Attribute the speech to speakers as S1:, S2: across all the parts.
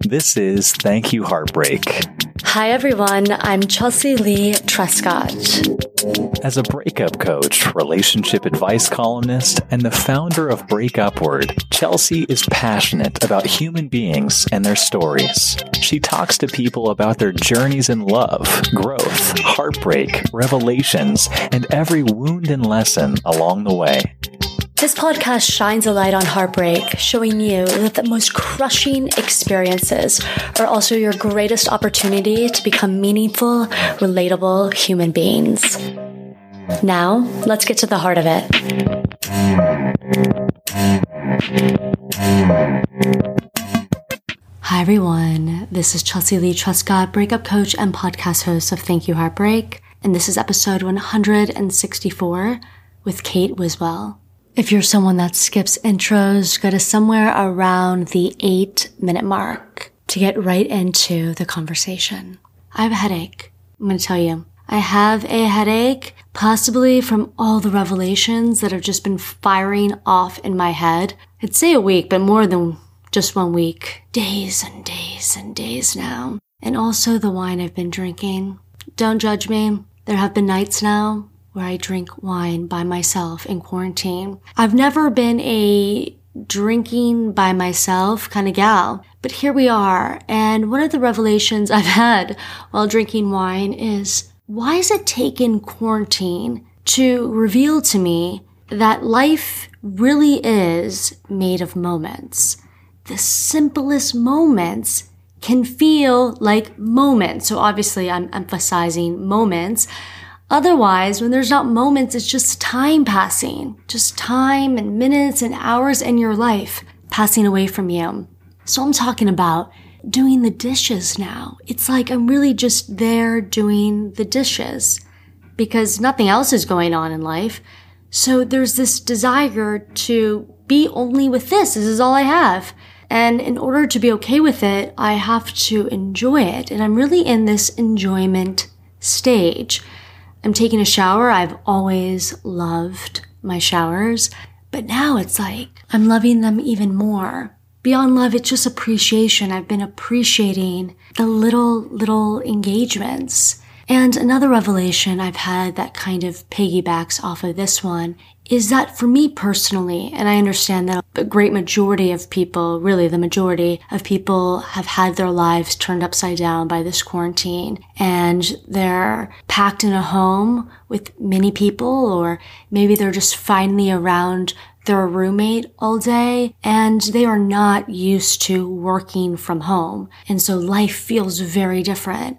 S1: This is Thank You Heartbreak.
S2: Hi, everyone. I'm Chelsea Leigh Trescott.
S1: As a breakup coach, relationship advice columnist, and the founder of Break Upward, Chelsea is passionate about human beings and their stories. She talks to people about their journeys in love, growth, heartbreak, revelations, and every wound and lesson along the way.
S2: This podcast shines a light on heartbreak, showing you that the most crushing experiences are also your greatest opportunity to become meaningful, relatable human beings. Now, let's get to the heart of it. Hi, everyone. This is Chelsea Leigh Trescott, breakup coach and podcast host of Thank You Heartbreak. And this is episode 164 with Kate Wiswell. If you're someone that skips intros, go to somewhere around the eight minute mark to get right into the conversation. I have a headache. I'm going to tell you. I have a headache, possibly from all the revelations that have just been firing off in my head. I'd say a week, but more than just one week. Days and days and days now. And also the wine I've been drinking. Don't judge me. There have been nights now where I drink wine by myself in quarantine. I've never been a drinking by myself kind of gal, but here we are. And one of the revelations I've had while drinking wine is why is it taken quarantine to reveal to me that life really is made of moments? The simplest moments can feel like moments. So obviously I'm emphasizing moments Otherwise, when there's not moments, it's just time passing, just time and minutes and hours in your life passing away from you. So I'm talking about doing the dishes now. It's like I'm really just there doing the dishes because nothing else is going on in life. So there's this desire to be only with this. This is all I have. And in order to be okay with it, I have to enjoy it. And I'm really in this enjoyment stage. I'm taking a shower. I've always loved my showers, but now it's like I'm loving them even more. Beyond love, it's just appreciation. I've been appreciating the little, little engagements. And another revelation I've had that kind of piggybacks off of this one is that for me personally, and I understand that a great majority of people, really the majority of people have had their lives turned upside down by this quarantine and they're packed in a home with many people or maybe they're just finally around their roommate all day and they are not used to working from home. And so life feels very different.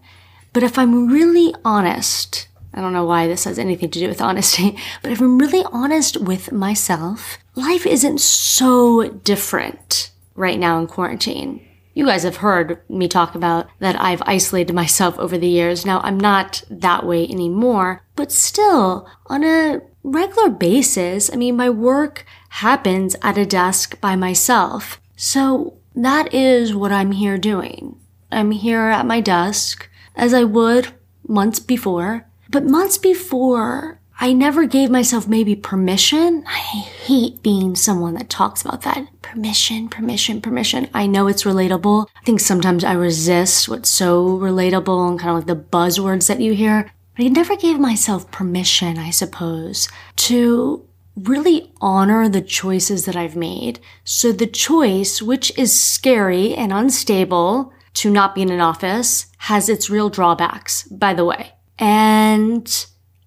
S2: But if I'm really honest, I don't know why this has anything to do with honesty, but if I'm really honest with myself, life isn't so different right now in quarantine. You guys have heard me talk about that I've isolated myself over the years. Now I'm not that way anymore, but still on a regular basis, I mean, my work happens at a desk by myself. So that is what I'm here doing. I'm here at my desk as I would months before, but months before, I never gave myself maybe permission. I hate being someone that talks about that. Permission, permission, permission. I know it's relatable. I think sometimes I resist what's so relatable and kind of like the buzzwords that you hear. But I never gave myself permission, I suppose, to really honor the choices that I've made. So the choice, which is scary and unstable to not be in an office, has its real drawbacks, by the way. And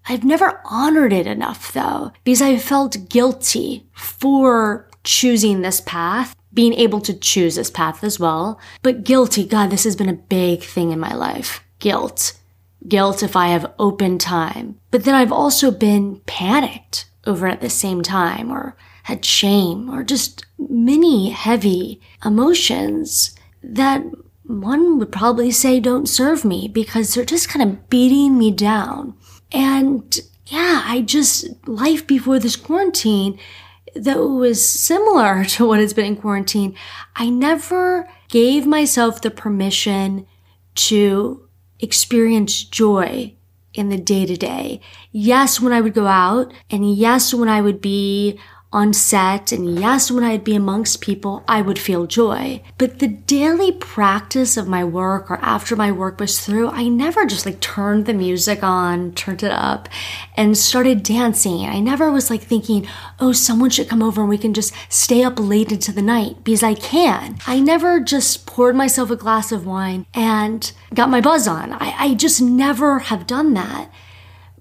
S2: I've never honored it enough though, because I felt guilty for choosing this path, being able to choose this path as well. But guilty, God, this has been a big thing in my life. Guilt. Guilt if I have open time. But then I've also been panicked over at the same time or had shame or just many heavy emotions that one would probably say don't serve me because they're just kind of beating me down. And yeah, I just, life before this quarantine, that was similar to what has been in quarantine, I never gave myself the permission to experience joy in the day to day. Yes, when I would go out and yes, when I would be on set, and yes, when I'd be amongst people, I would feel joy. But the daily practice of my work or after my work was through, I never just like turned the music on, turned it up, and started dancing. I never was like thinking, oh, someone should come over and we can just stay up late into the night because I can. I never just poured myself a glass of wine and got my buzz on. I, I just never have done that.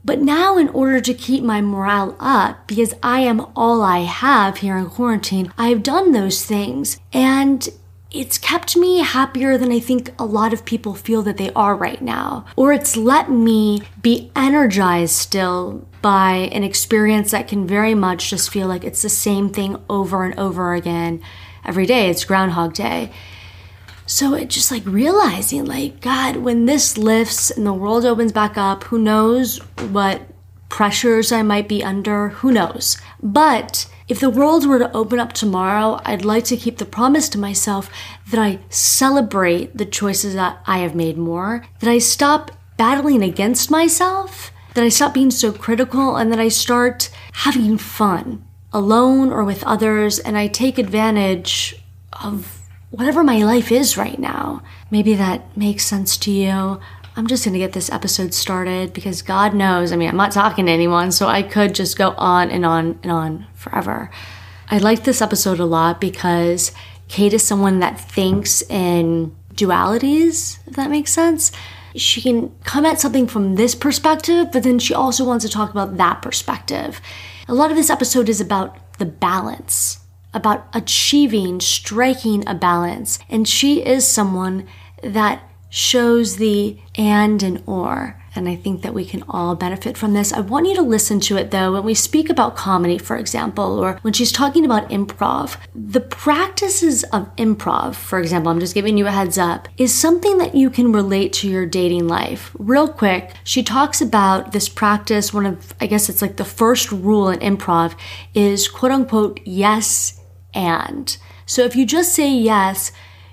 S2: But now, in order to keep my morale up, because I am all I have here in quarantine, I've done those things. And it's kept me happier than I think a lot of people feel that they are right now. Or it's let me be energized still by an experience that can very much just feel like it's the same thing over and over again every day. It's Groundhog Day. So it just like realizing, like, God, when this lifts and the world opens back up, who knows what pressures I might be under? Who knows? But if the world were to open up tomorrow, I'd like to keep the promise to myself that I celebrate the choices that I have made more, that I stop battling against myself, that I stop being so critical, and that I start having fun alone or with others, and I take advantage of whatever my life is right now. Maybe that makes sense to you. I'm just going to get this episode started because God knows, I mean, I'm not talking to anyone, so I could just go on and on and on forever. I like this episode a lot because Kate is someone that thinks in dualities, if that makes sense. She can come at something from this perspective, but then she also wants to talk about that perspective. A lot of this episode is about the balance about achieving, striking a balance. And she is someone that shows the and and or. And I think that we can all benefit from this. I want you to listen to it though. When we speak about comedy, for example, or when she's talking about improv, the practices of improv, for example, I'm just giving you a heads up, is something that you can relate to your dating life. Real quick, she talks about this practice. One of, I guess it's like the first rule in improv is quote unquote, yes and. So if you just say yes,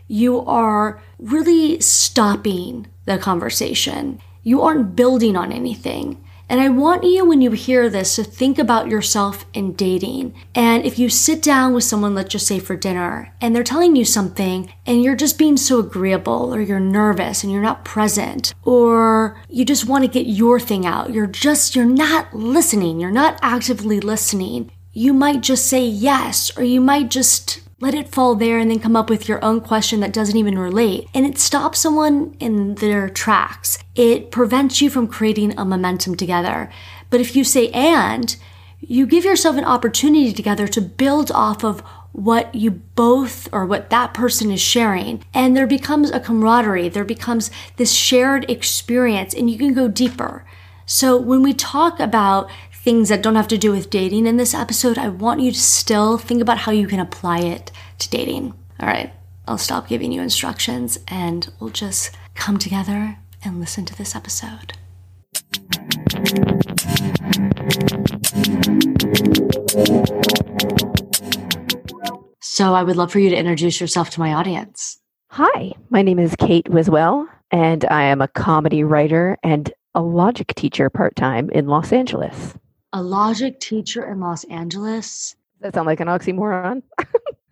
S2: you are really stopping the conversation. You aren't building on anything. And I want you, when you hear this, to think about yourself in dating. And if you sit down with someone, let's just say for dinner, and they're telling you something, and you're just being so agreeable, or you're nervous and you're not present, or you just want to get your thing out, you're just, you're not listening, you're not actively listening, you might just say yes, or you might just let it fall there and then come up with your own question that doesn't even relate. And it stops someone in their tracks. It prevents you from creating a momentum together. But if you say and, you give yourself an opportunity together to build off of what you both or what that person is sharing. And there becomes a camaraderie, there becomes this shared experience, and you can go deeper. So when we talk about things that don't have to do with dating in this episode, I want you to still think about how you can apply it to dating. All right, I'll stop giving you instructions and we'll just come together and listen to this episode. So, I would love for you to introduce yourself to my audience.
S3: Hi, my name is Kate Wiswell, and I am a comedy writer and a logic teacher part time in Los Angeles
S2: a logic teacher in Los Angeles.
S3: Does that sound like an oxymoron?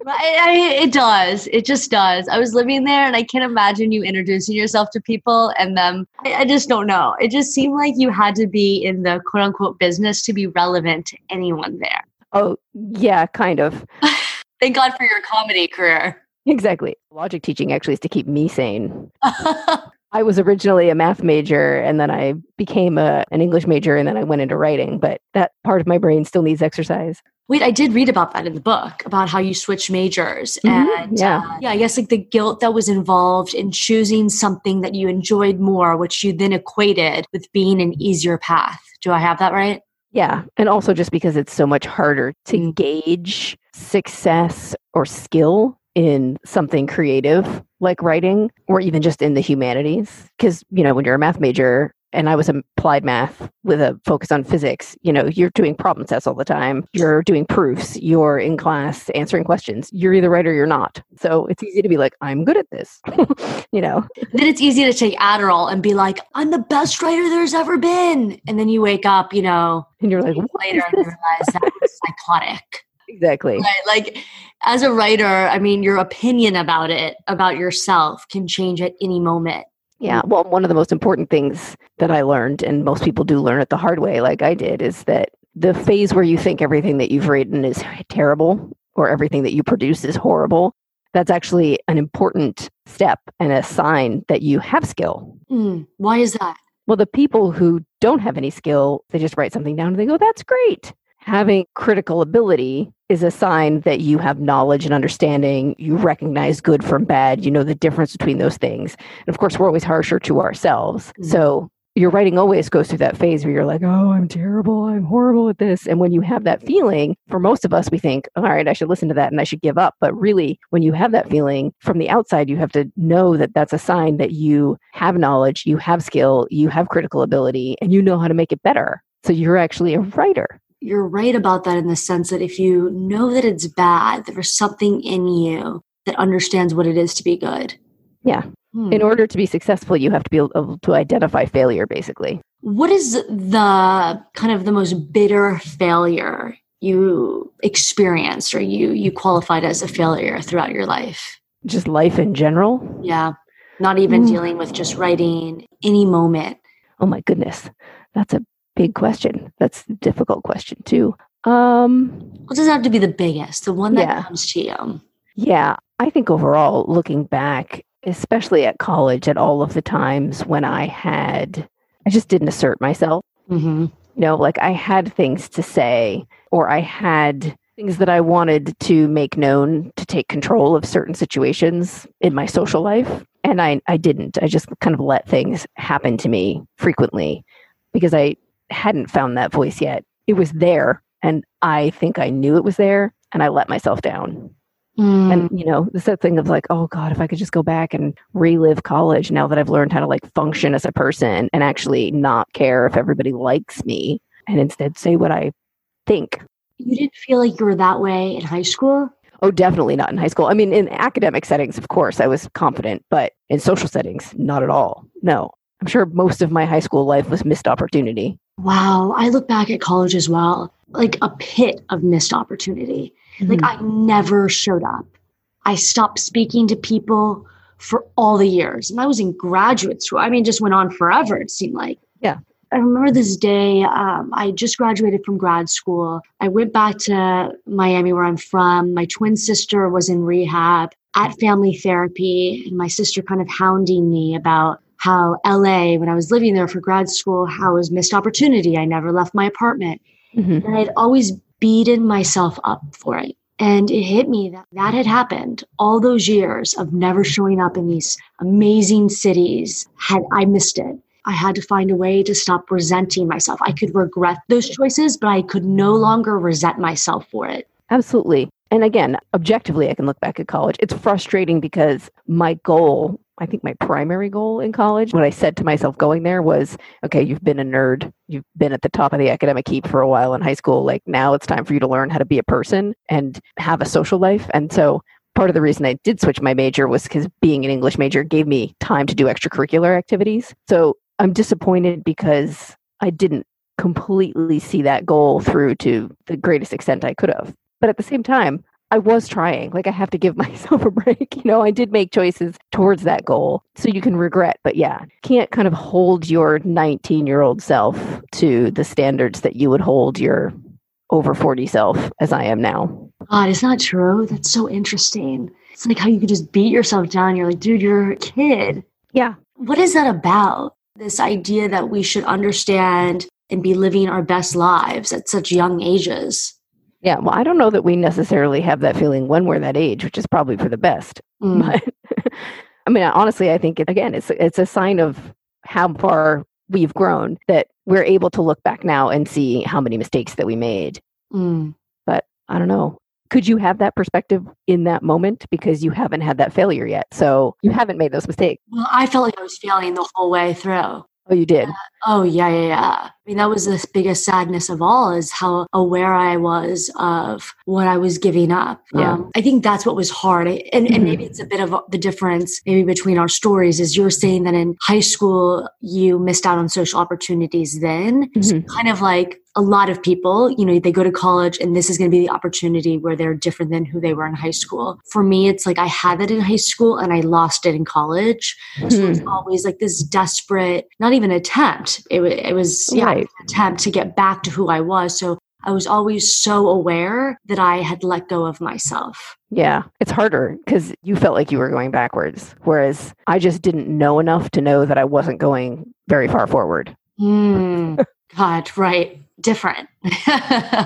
S2: I, I, it does. It just does. I was living there and I can't imagine you introducing yourself to people and them. I, I just don't know. It just seemed like you had to be in the quote unquote business to be relevant to anyone there.
S3: Oh, yeah, kind of.
S2: Thank God for your comedy career.
S3: Exactly. Logic teaching actually is to keep me sane. I was originally a math major and then I became a, an English major and then I went into writing, but that part of my brain still needs exercise.
S2: Wait, I did read about that in the book about how you switch majors mm-hmm. and yeah. Uh, yeah, I guess like the guilt that was involved in choosing something that you enjoyed more, which you then equated with being an easier path. Do I have that right?
S3: Yeah, and also just because it's so much harder to mm. gauge success or skill in something creative like writing or even just in the humanities because you know when you're a math major and I was applied math with a focus on physics, you know, you're doing problem sets all the time. You're doing proofs. You're in class answering questions. You're either right or you're not. So it's easy to be like, I'm good at this, you know.
S2: Then it's easy to take Adderall and be like, I'm the best writer there's ever been. And then you wake up, you know,
S3: and you're like,
S2: later and realize that was psychotic
S3: exactly.
S2: Right? Like as a writer, I mean, your opinion about it, about yourself, can change at any moment.
S3: Yeah. Well, one of the most important things that I learned, and most people do learn it the hard way, like I did, is that the phase where you think everything that you've written is terrible or everything that you produce is horrible, that's actually an important step and a sign that you have skill.
S2: Mm, why is that?
S3: Well, the people who don't have any skill, they just write something down and they go, that's great. Having critical ability is a sign that you have knowledge and understanding. You recognize good from bad. You know the difference between those things. And of course, we're always harsher to ourselves. Mm-hmm. So your writing always goes through that phase where you're like, oh, I'm terrible. I'm horrible at this. And when you have that feeling, for most of us, we think, all right, I should listen to that and I should give up. But really, when you have that feeling from the outside, you have to know that that's a sign that you have knowledge, you have skill, you have critical ability, and you know how to make it better. So you're actually a writer.
S2: You're right about that in the sense that if you know that it's bad, there's something in you that understands what it is to be good.
S3: Yeah. Hmm. In order to be successful, you have to be able to identify failure, basically.
S2: What is the kind of the most bitter failure you experienced or you you qualified as a failure throughout your life?
S3: Just life in general?
S2: Yeah. Not even mm. dealing with just writing any moment.
S3: Oh my goodness. That's a big question. That's a difficult question too. Um
S2: What does have to be the biggest, the one that yeah. comes to you?
S3: Yeah. I think overall, looking back, especially at college, at all of the times when I had, I just didn't assert myself. Mm-hmm. You know, like I had things to say, or I had things that I wanted to make known to take control of certain situations in my social life. And I, I didn't. I just kind of let things happen to me frequently because I hadn't found that voice yet. It was there, and I think I knew it was there, and I let myself down. Mm. And you know, the thing of like, oh God, if I could just go back and relive college now that I've learned how to like function as a person and actually not care if everybody likes me and instead say what I think.
S2: You didn't feel like you were that way in high school?
S3: Oh, definitely not in high school. I mean, in academic settings, of course, I was confident, but in social settings, not at all. No. I'm sure most of my high school life was missed opportunity.
S2: Wow. I look back at college as well, like a pit of missed opportunity. Mm-hmm. Like I never showed up. I stopped speaking to people for all the years. And I was in graduate school. I mean, just went on forever, it seemed like.
S3: Yeah.
S2: I remember this day, um, I just graduated from grad school. I went back to Miami, where I'm from. My twin sister was in rehab at family therapy, and my sister kind of hounding me about how LA, when I was living there for grad school, how it was missed opportunity. I never left my apartment. Mm-hmm. And I'd always beaten myself up for it. And it hit me that that had happened all those years of never showing up in these amazing cities. Had I missed it, I had to find a way to stop resenting myself. I could regret those choices, but I could no longer resent myself for it.
S3: Absolutely. And again, objectively, I can look back at college. It's frustrating because my goal I think my primary goal in college, what I said to myself going there was, okay, you've been a nerd. You've been at the top of the academic heap for a while in high school. Like now it's time for you to learn how to be a person and have a social life. And so part of the reason I did switch my major was because being an English major gave me time to do extracurricular activities. So I'm disappointed because I didn't completely see that goal through to the greatest extent I could have. But at the same time, I was trying. Like I have to give myself a break. You know, I did make choices towards that goal. So you can regret, but yeah, can't kind of hold your 19 year old self to the standards that you would hold your over 40 self as I am now.
S2: God, is that true? That's so interesting. It's like how you could just beat yourself down. You're like, dude, you're a kid.
S3: Yeah.
S2: What is that about? This idea that we should understand and be living our best lives at such young ages.
S3: Yeah, well, I don't know that we necessarily have that feeling when we're that age, which is probably for the best. Mm. But I mean, honestly, I think it, again, it's it's a sign of how far we've grown that we're able to look back now and see how many mistakes that we made. Mm. But I don't know. Could you have that perspective in that moment because you haven't had that failure yet? So you haven't made those mistakes.
S2: Well, I felt like I was failing the whole way through.
S3: Oh, you did? Uh,
S2: oh, yeah, yeah, yeah. I mean, that was the biggest sadness of all is how aware I was of what I was giving up.
S3: Yeah.
S2: Um, I think that's what was hard. And, and
S3: Mhm.
S2: maybe it's a bit of the difference maybe between our stories is you're saying that in high school, you missed out on social opportunities then. So
S3: Mhm.
S2: kind of like a lot of people, you know, they go to college and this is going to be the opportunity where they're different than who they were in high school. For me, it's like I had that in high school and I lost it in college. So it's always like this desperate, not even attempt. It, it was, yeah,
S3: Right.
S2: attempt to get back to who I was. So I was always so aware that I had let go of myself.
S3: Yeah, it's harder because you felt like you were going backwards, whereas I just didn't know enough to know that I wasn't going very far forward.
S2: Hmm. God, right. Different.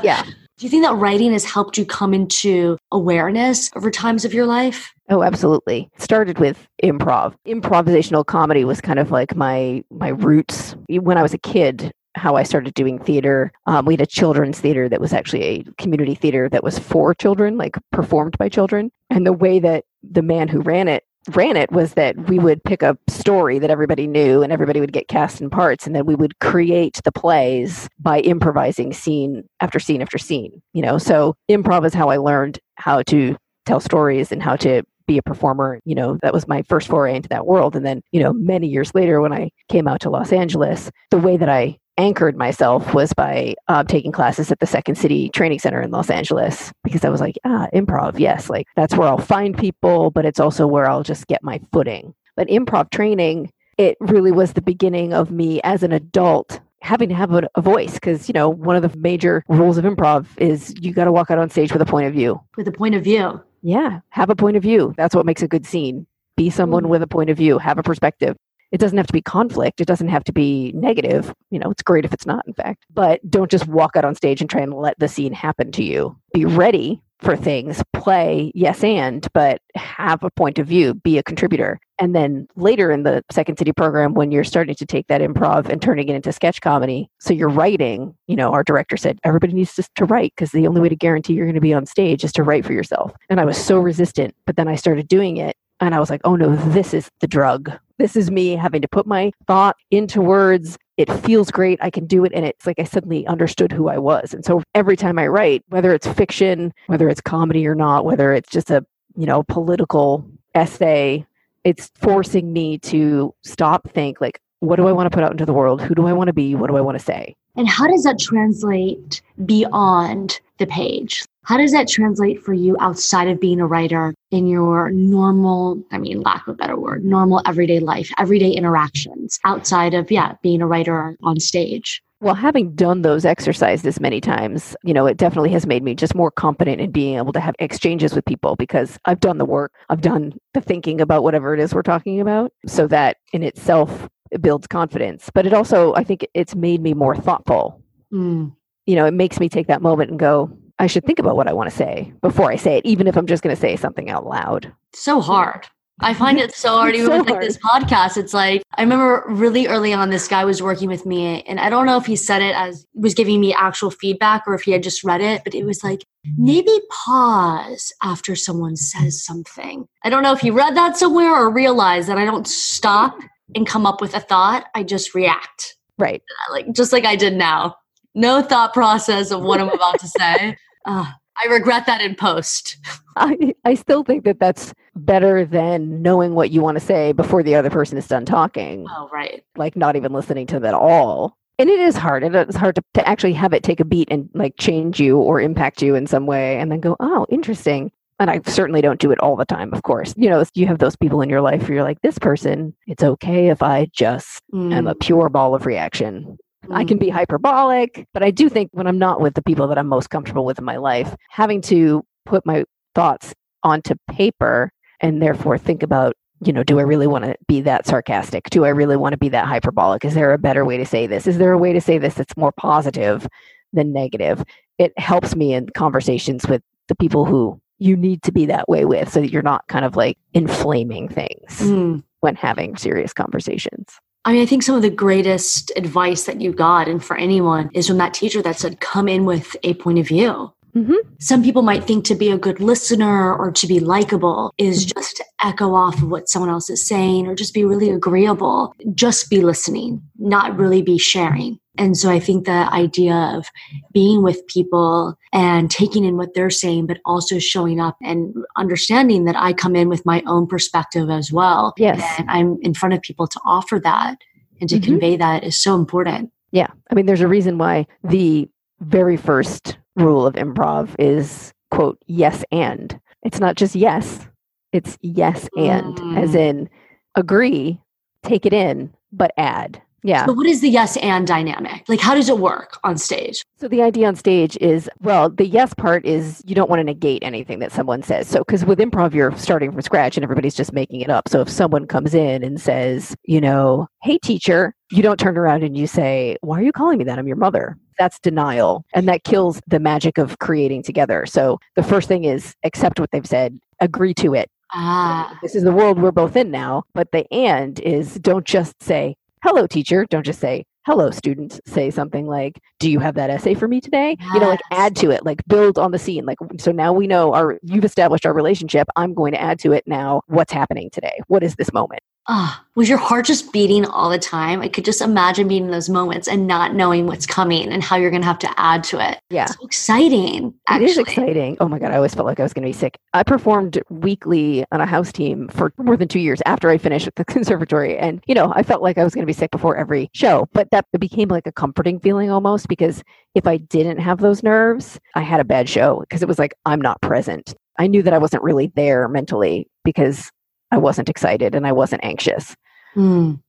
S3: Yeah.
S2: Do you think that writing has helped you come into awareness over times of your life?
S3: Oh, absolutely. Started with improv. Improvisational comedy was kind of like my my roots when I was a kid. How I started doing theater. Um, we had a children's theater that was actually a community theater that was for children, like performed by children. And the way that the man who ran it ran it was that we would pick a story that everybody knew and everybody would get cast in parts and then we would create the plays by improvising scene after scene after scene you know so improv is how i learned how to tell stories and how to be a performer you know that was my first foray into that world and then you know many years later when i came out to los angeles the way that i anchored myself was by uh, taking classes at the second city training center in los angeles because i was like ah improv yes like that's where i'll find people but it's also where i'll just get my footing but improv training it really was the beginning of me as an adult having to have a, a voice because you know one of the major rules of improv is you got to walk out on stage with a point of view
S2: With a point of view.
S3: yeah, have a point of view. That's what makes a good scene. Be someone
S2: Mhm.
S3: with a point of view, have a perspective. It doesn't have to be conflict. It doesn't have to be negative. You know, it's great if it's not, in fact. But don't just walk out on stage and try and let the scene happen to you. Be ready for things, play, yes, and, but have a point of view, be a contributor. And then later in the Second City program, when you're starting to take that improv and turning it into sketch comedy, so you're writing, you know, our director said, everybody needs to, to write because the only way to guarantee you're going to be on stage is to write for yourself. And I was so resistant, but then I started doing it and I was like, oh no, this is the drug. This is me having to put my thought into words. It feels great. I can do it. And it's like I suddenly understood who I was. And so every time I write, whether it's fiction, whether it's comedy or not, whether it's just a, you know, political essay, it's forcing me to stop, think like, what do I want to put out into the world? Who do I want to be? What do I want to say?
S2: And how does that translate beyond the page? How does that translate for you outside of being a writer in your normal, I mean, lack of a better word, normal everyday life, everyday interactions outside of, yeah, being a writer on stage?
S3: Well, having done those exercises many times, you know, it definitely has made me just more competent in being able to have exchanges with people because I've done the work, I've done the thinking about whatever it is we're talking about. So that in itself it builds confidence. But it also, I think it's made me more thoughtful.
S2: Mm.
S3: You know, it makes me take that moment and go, I should think about what I want to say before I say it, even if I'm just going to say something out loud.
S2: So hard. I find it so hard, even
S3: so
S2: with like this podcast. It's like I remember really early on, this guy was working with me, and I don't know if he said it as was giving me actual feedback or if he had just read it, but it was like maybe pause after someone says something. I don't know if he read that somewhere or realized that I don't stop and come up with a thought. I just react,
S3: Right.
S2: like just like I did now. No thought process of what I'm about to say. Uh, I regret that in post.
S3: I, I still think that that's better than knowing what you want to say before the other person is done talking.
S2: Oh, right.
S3: like not even listening to them at all. And it is hard. And it's hard to, to actually have it take a beat and like change you or impact you in some way and then go, oh, interesting. And I certainly don't do it all the time, of course. You know, you have those people in your life where you're like, this person, it's okay if I just am a pure ball of reaction. I can be hyperbolic, but I do think when I'm not with the people that I'm most comfortable with in my life, having to put my thoughts onto paper and therefore think about, you know, do I really want to be that sarcastic? Do I really want to be that hyperbolic? Is there a better way to say this? Is there a way to say this that's more positive than negative? It helps me in conversations with the people who you need to be that way with so that you're not kind of like inflaming things
S2: Mm.
S3: when having serious conversations.
S2: I mean, I think some of the greatest advice that you got, and for anyone, is from that teacher that said, come in with a point of view.
S3: Mhm.
S2: Some people might think to be a good listener or to be likable is just to echo off of what someone else is saying or just be really agreeable. Just be listening, not really be sharing. And so I think the idea of being with people and taking in what they're saying, but also showing up and understanding that I come in with my own perspective as well.
S3: Yes.
S2: And I'm in front of people to offer that and to mm-hmm. convey that is so important.
S3: Yeah. I mean, there's a reason why the very first rule of improv is, quote, yes and. It's not just yes, it's yes and, mm. as in agree, take it in, but add. Yeah.
S2: So what is the yes and dynamic? Like how does it work on stage?
S3: So the idea on stage is well, the yes part is you don't want to negate anything that someone says. So cuz with improv you're starting from scratch and everybody's just making it up. So if someone comes in and says, you know, "Hey teacher," you don't turn around and you say, "Why are you calling me that? I'm your mother." That's denial and that kills the magic of creating together. So the first thing is accept what they've said, agree to it.
S2: Ah.
S3: This is the world we're both in now, but the and is don't just say, hello teacher don't just say hello students say something like do you have that essay for me today yes. you know like add to it like build on the scene like so now we know our you've established our relationship i'm going to add to it now what's happening today? What is this moment
S2: ah, was your heart just beating all the time? I could just imagine being in those moments and not knowing what's coming and how you're going to have to add to it.
S3: Yeah.
S2: So exciting. Actually.
S3: It is exciting. Oh my God. I always felt like I was going to be sick. I performed weekly on a house team for more than two years after I finished at the conservatory. And, you know, I felt like I was going to be sick before every show, but that became like a comforting feeling almost because if I didn't have those nerves, I had a bad show because it was like, I'm not present. I knew that I wasn't really there mentally because I wasn't excited and I wasn't anxious.
S2: Mm. Um,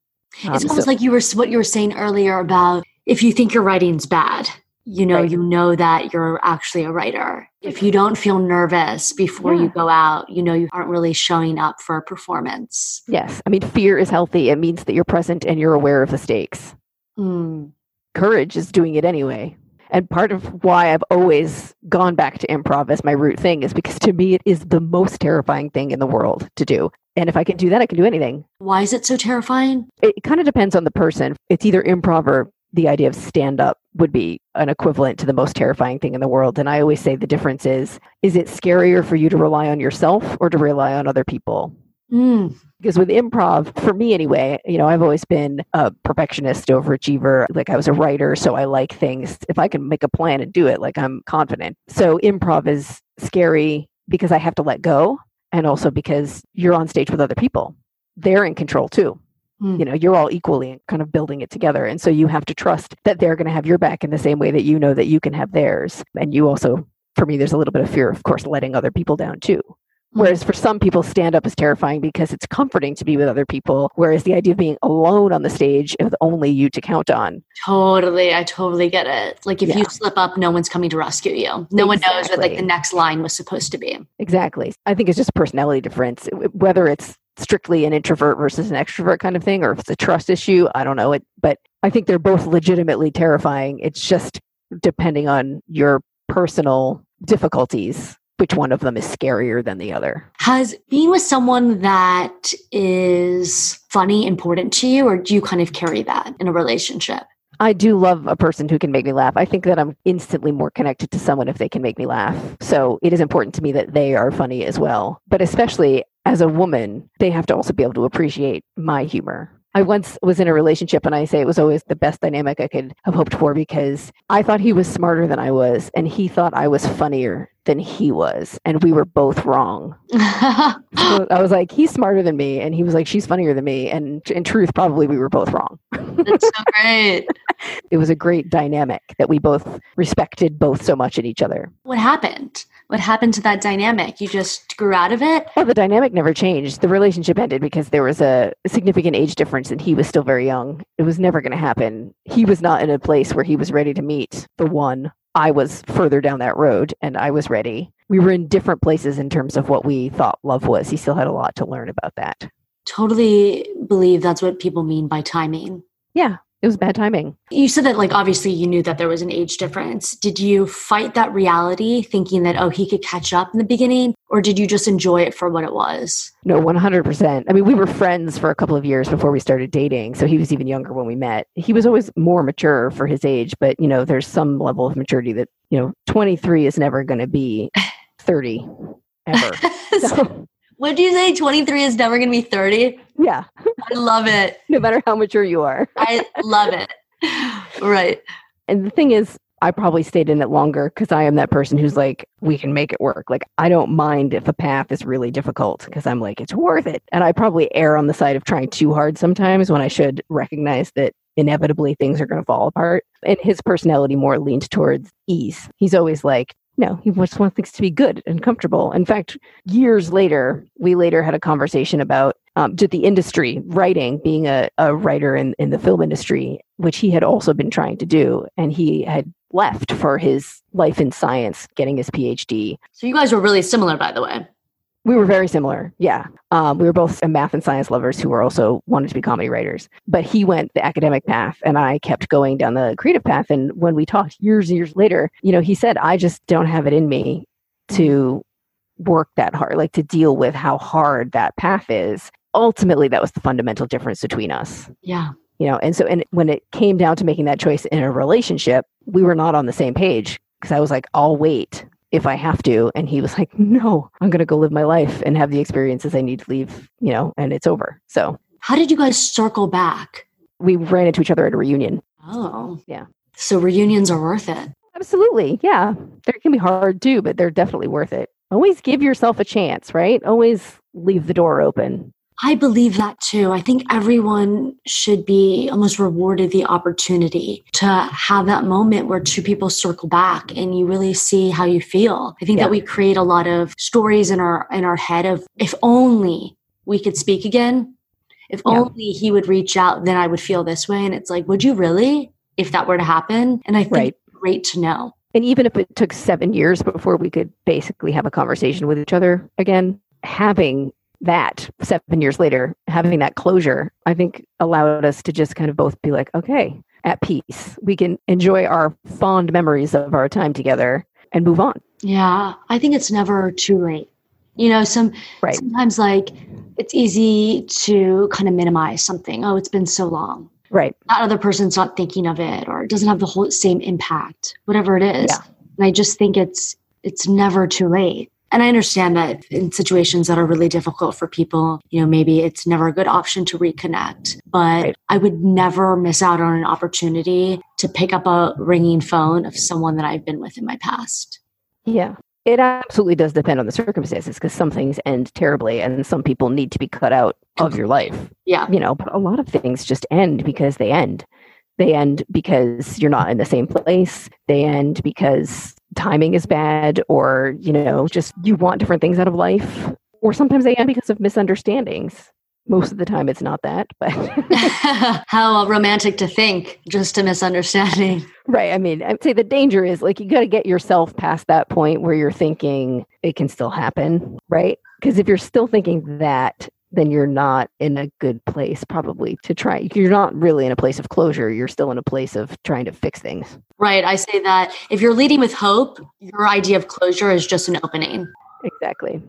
S2: it's almost so, like you were what you were saying earlier about if you think your writing's bad, you know, right. you know that you're actually a writer. If you don't feel nervous before yeah. you go out, you know you aren't really showing up for a performance.
S3: Yes. I mean, fear is healthy. It means that you're present and you're aware of the stakes.
S2: Mm.
S3: Courage is doing it anyway. And part of why I've always gone back to improv as my root thing is because to me it is the most terrifying thing in the world to do. And if I can do that, I can do anything.
S2: Why is it so terrifying?
S3: It, kind of depends on the person. It's either improv or the idea of stand up would be an equivalent to the most terrifying thing in the world. And I always say the difference is is it scarier for you to rely on yourself or to rely on other people?
S2: Mm.
S3: Because with improv, for me anyway, you know, I've always been a perfectionist, overachiever. Like I was a writer, so I like things. If I can make a plan and do it, like I'm confident. So improv is scary because I have to let go and also because you're on stage with other people. They're in control too. Mm. You know, you're all equally kind of building it together. And so you have to trust that they're going to have your back in the same way that you know that you can have theirs. And you also, for me, there's a little bit of fear, of course, letting other people down too. Mm-hmm. Whereas for some people, stand up is terrifying because it's comforting to be with other people. Whereas the idea of being alone on the stage with only you to count on.
S2: Totally. I totally get it. Like if yeah. you slip up, no one's coming to rescue you. No exactly. one knows what like the next line was supposed to be.
S3: Exactly. I think it's just a personality difference. Whether it's strictly an introvert versus an extrovert kind of thing, or if it's a trust issue, I don't know it. But I think they're both legitimately terrifying. It's just depending on your personal difficulties which one of them is scarier than the other.
S2: Has being with someone that is funny important to you, or do you kind of carry that in a relationship?
S3: I do love a person who can make me laugh. I think that I'm instantly more connected to someone if they can make me laugh. So it is important to me that they are funny as well. But especially as a woman, they have to also be able to appreciate my humor. I once was in a relationship and I say it was always the best dynamic I could have hoped for because I thought he was smarter than I was and he thought I was funnier than he was and we were both wrong. so I was like he's smarter than me and he was like she's funnier than me and in truth probably we were both wrong.
S2: That's so great.
S3: it was a great dynamic that we both respected both so much in each other.
S2: What happened? What happened to that dynamic? You just grew out of it?
S3: Well, the dynamic never changed. The relationship ended because there was a significant age difference and he was still very young. It was never going to happen. He was not in a place where he was ready to meet the one. I was further down that road and I was ready. We were in different places in terms of what we thought love was. He still had a lot to learn about that.
S2: Totally believe that's what people mean by timing.
S3: Yeah, it was bad timing.
S2: You said that, like, obviously you knew that there was an age difference. Did you fight that reality thinking that, oh, he could catch up in the beginning? Or did you just enjoy it for what it was?
S3: No, 100%. I mean, we were friends for a couple of years before we started dating. So he was even younger when we met. He was always more mature for his age, but, you know, there's some level of maturity that, you know, 23 is never going to be 30 ever.
S2: so, what do you say? 23 is never going to be 30?
S3: Yeah.
S2: I love it.
S3: No matter how mature you are.
S2: I love it. right.
S3: And the thing is, I probably stayed in it longer because I am that person who's mm-hmm. like, we can make it work. Like, I don't mind if a path is really difficult because I'm like, it's worth it. And I probably err on the side of trying too hard sometimes when I should recognize that inevitably things are going to fall apart. And his personality more leaned towards ease. He's always like, no, he just wants things to be good and comfortable. In fact, years later, we later had a conversation about um, just the industry, writing, being a, a writer in, in the film industry, which he had also been trying to do. And he had left for his life in science, getting his PhD.
S2: So you guys were really similar, by the way.
S3: We were very similar. Yeah. Um, we were both math and science lovers who were also wanted to be comedy writers. But he went the academic path and I kept going down the creative path. And when we talked years and years later, you know, he said, I just don't have it in me to work that hard, like to deal with how hard that path is. Ultimately, that was the fundamental difference between us.
S2: Yeah.
S3: You know, and so and when it came down to making that choice in a relationship, we were not on the same page because I was like, I'll wait if I have to. And he was like, no, I'm going to go live my life and have the experiences I need to leave, you know, and it's over. So,
S2: how did you guys circle back?
S3: We ran into each other at a reunion.
S2: Oh,
S3: yeah.
S2: So, reunions are worth it.
S3: Absolutely. Yeah. They can be hard too, but they're definitely worth it. Always give yourself a chance, right? Always leave the door open.
S2: I believe that too. I think everyone should be almost rewarded the opportunity to have that moment where two people circle back and you really see how you feel. I think yeah. that we create a lot of stories in our in our head of if only we could speak again, if yeah. only he would reach out, then I would feel this way. And it's like, would you really if that were to happen? And I think right. great to know.
S3: And even if it took seven years before we could basically have a conversation with each other again, having that seven years later, having that closure, I think allowed us to just kind of both be like, okay, at peace. We can enjoy our fond memories of our time together and move on.
S2: Yeah, I think it's never too late. You know, some right. sometimes like it's easy to kind of minimize something. Oh, it's been so long.
S3: Right.
S2: That other person's not thinking of it or it doesn't have the whole same impact, whatever it is. Yeah. And I just think it's it's never too late. And I understand that in situations that are really difficult for people, you know, maybe it's never a good option to reconnect, but right. I would never miss out on an opportunity to pick up a ringing phone of someone that I've been with in my past.
S3: Yeah. It absolutely does depend on the circumstances because some things end terribly and some people need to be cut out of your life.
S2: Yeah.
S3: You know, but a lot of things just end because they end. They end because you're not in the same place. They end because timing is bad or, you know, just you want different things out of life. Or sometimes they end because of misunderstandings. Most of the time it's not that, but
S2: how romantic to think, just a misunderstanding.
S3: Right. I mean, I'd say the danger is like you got to get yourself past that point where you're thinking it can still happen, right? Because if you're still thinking that, then you're not in a good place probably to try you're not really in a place of closure you're still in a place of trying to fix things.
S2: Right i say that if you're leading with hope your idea of closure is just an opening.
S3: Exactly.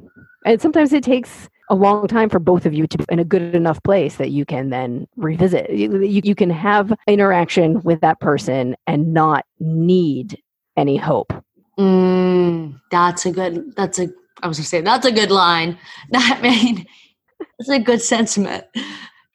S3: And sometimes it takes a long time for both of you to be in a good enough place that you can then revisit. You, you, you can have interaction with that person and not need any hope.
S2: Mm, that's a good that's a I was gonna say that's a good line. That mean that's a good sentiment.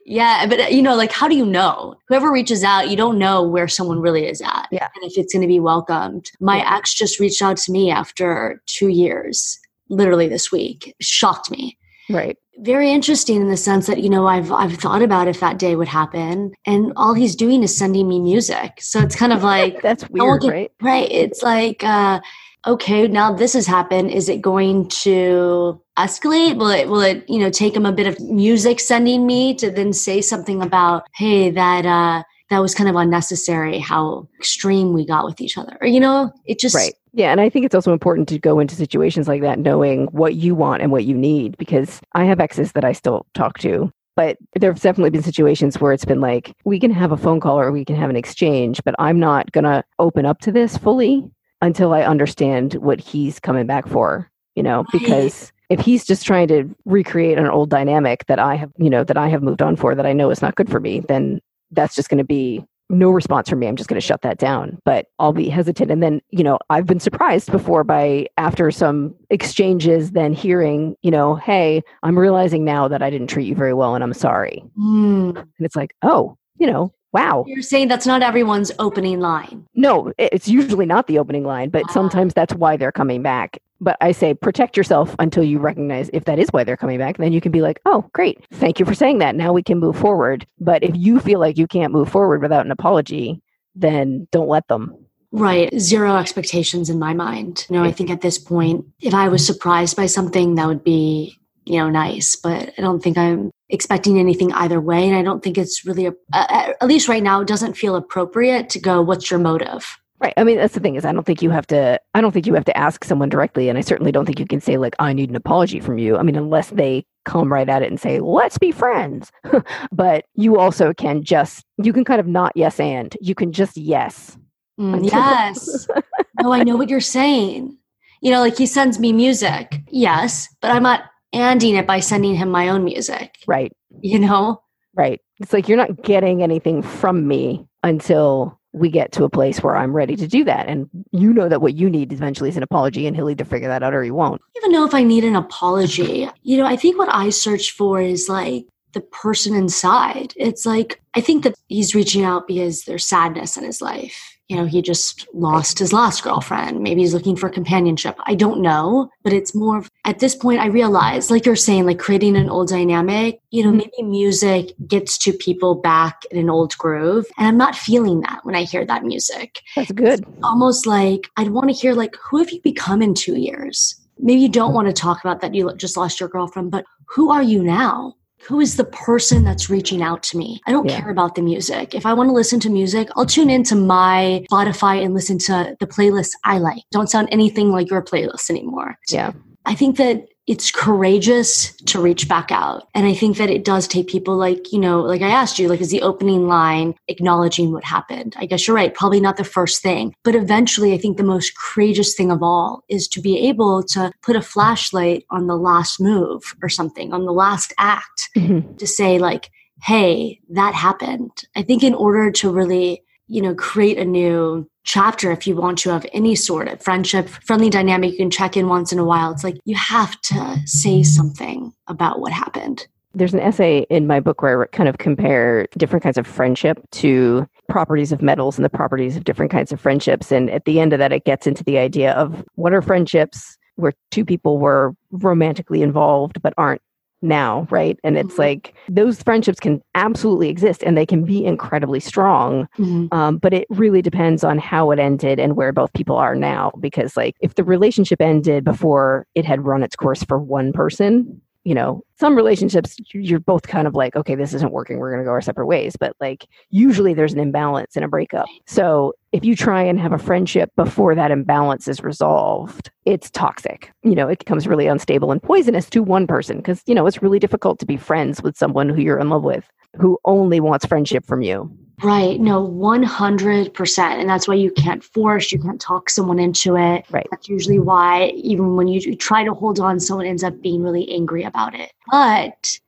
S2: Yeah, but you know, like, how do you know? Whoever reaches out, you don't know where someone really is at.
S3: Yeah.
S2: And if it's going to be welcomed. My yeah. ex just reached out to me after two years, literally this week. Shocked me.
S3: Right.
S2: Very interesting in the sense that, you know, I've I've thought about if that day would happen. And all he's doing is sending me music. So it's kind of like
S3: that's weird, get, right?
S2: Right. It's like uh okay, now this has happened. Is it going to escalate? Will it will it, you know, take them a bit of music sending me to then say something about, hey, that uh that was kind of unnecessary how extreme we got with each other. Or, you know, it just
S3: Right. Yeah, and I think it's also important to go into situations like that knowing what you want and what you need because I have exes that I still talk to but there have definitely been situations where it's been like we can have a phone call or we can have an exchange but i'm not going to open up to this fully until I understand what he's coming back for, you know, because if he's just trying to recreate an old dynamic that I have, you know, that I have moved on for that I know is not good for me, then that's just going to be no response from me. I'm just going to shut that down. But I'll be hesitant. And then, you know, I've been surprised before by after some exchanges, then hearing, you know, hey, I'm realizing now that I didn't treat you very well and I'm sorry.
S2: Mm.
S3: And it's like, oh, you know, wow.
S2: You're saying that's not everyone's opening line.
S3: No, it's usually not the opening line, but sometimes that's why they're coming back. But I say protect yourself until you recognize if that is why they're coming back. Then you can be like, oh, great. Thank you for saying that. Now we can move forward. But if you feel like you can't move forward without an apology, then don't let them.
S2: Right. Zero expectations in my mind. You know, I think at this point, if I was surprised by something, that would be, you know, nice. But I don't think I'm expecting anything either way. And I don't think it's really, a, at least right now, it doesn't feel appropriate to go, what's your motive?
S3: Right. I mean, that's the thing is, I don't think you have to. I don't think you have to ask someone directly, and I certainly don't think you can say like, "I need an apology from you." I mean, unless they come right at it and say, "Let's be friends." but you also can just you can kind of not yes and you can just yes.
S2: Mm, yes. no, I know what you're saying. You know, like he sends me music, yes, but I'm not ending it by sending him my own music.
S3: Right.
S2: You know.
S3: Right. It's like you're not getting anything from me until we get to a place where I'm ready to do that. And you know that what you need eventually is an apology, and he'll either figure that out or he won't.
S2: I don't even know if I need an apology. You know, I think what I search for is like the person inside. It's like, I think that he's reaching out because there's sadness in his life you know, he just lost his last girlfriend. Maybe he's looking for companionship. I don't know, but it's more of, at this point, I realize, like you're saying, like creating an old dynamic, you know, mm-hmm. maybe music gets to people back in an old groove. And I'm not feeling that when I hear that music.
S3: That's good.
S2: It's almost like I'd want to hear, like, who have you become in two years? Maybe you don't mm. want to talk about that you just lost your girlfriend, but who are you now? Who is the person that's reaching out to me? I don't yeah. care about the music. If I want to listen to music, I'll tune into my Spotify and listen to the playlists I like. Don't sound anything like your playlist anymore.
S3: Yeah.
S2: I think that it's courageous to reach back out. And I think that it does take people like, you know, like I asked you, like, is the opening line acknowledging what happened? I guess you're right. Probably not the first thing. But eventually, I think the most courageous thing of all is to be able to put a flashlight on the last move or something, on the last act mm-hmm. to say, like, hey, that happened. I think in order to really, you know, create a new chapter if you want to have any sort of friendship friendly dynamic you can check in once in a while it's like you have to say something about what happened
S3: there's an essay in my book where I kind of compare different kinds of friendship to properties of metals and the properties of different kinds of friendships. And at the end of that, it gets into the idea of what are friendships where two people were romantically involved but aren't now, right? And it's mm-hmm. like those friendships can absolutely exist and they can be incredibly strong. Mm-hmm. Um, but it really depends on how it ended and where both people are now. Because, like, if the relationship ended before it had run its course for one person, you know, some relationships you're both kind of like, okay, this isn't working. We're going to go our separate ways. But like, usually there's an imbalance in a breakup. So if you try and have a friendship before that imbalance is resolved, it's toxic. You know, it becomes really unstable and poisonous to one person because, you know, it's really difficult to be friends with someone who you're in love with who only wants friendship from you.
S2: Right. No, 100%. And that's why you can't force, you can't talk someone into it.
S3: Right.
S2: That's usually why, even when you try to hold on, someone ends up being really angry about it. But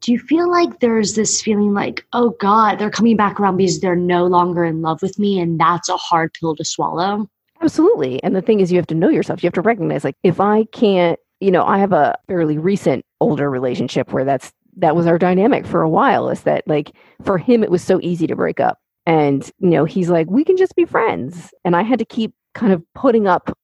S2: do you feel like there's this feeling like, oh God, they're coming back around because they're no longer in love with me? And that's a hard pill to swallow?
S3: Absolutely. And the thing is, you have to know yourself. You have to recognize, like, if I can't, you know, I have a fairly recent older relationship where that's that was our dynamic for a while is that like for him it was so easy to break up. And you know he's like we can just be friends. And i had to keep kind of putting up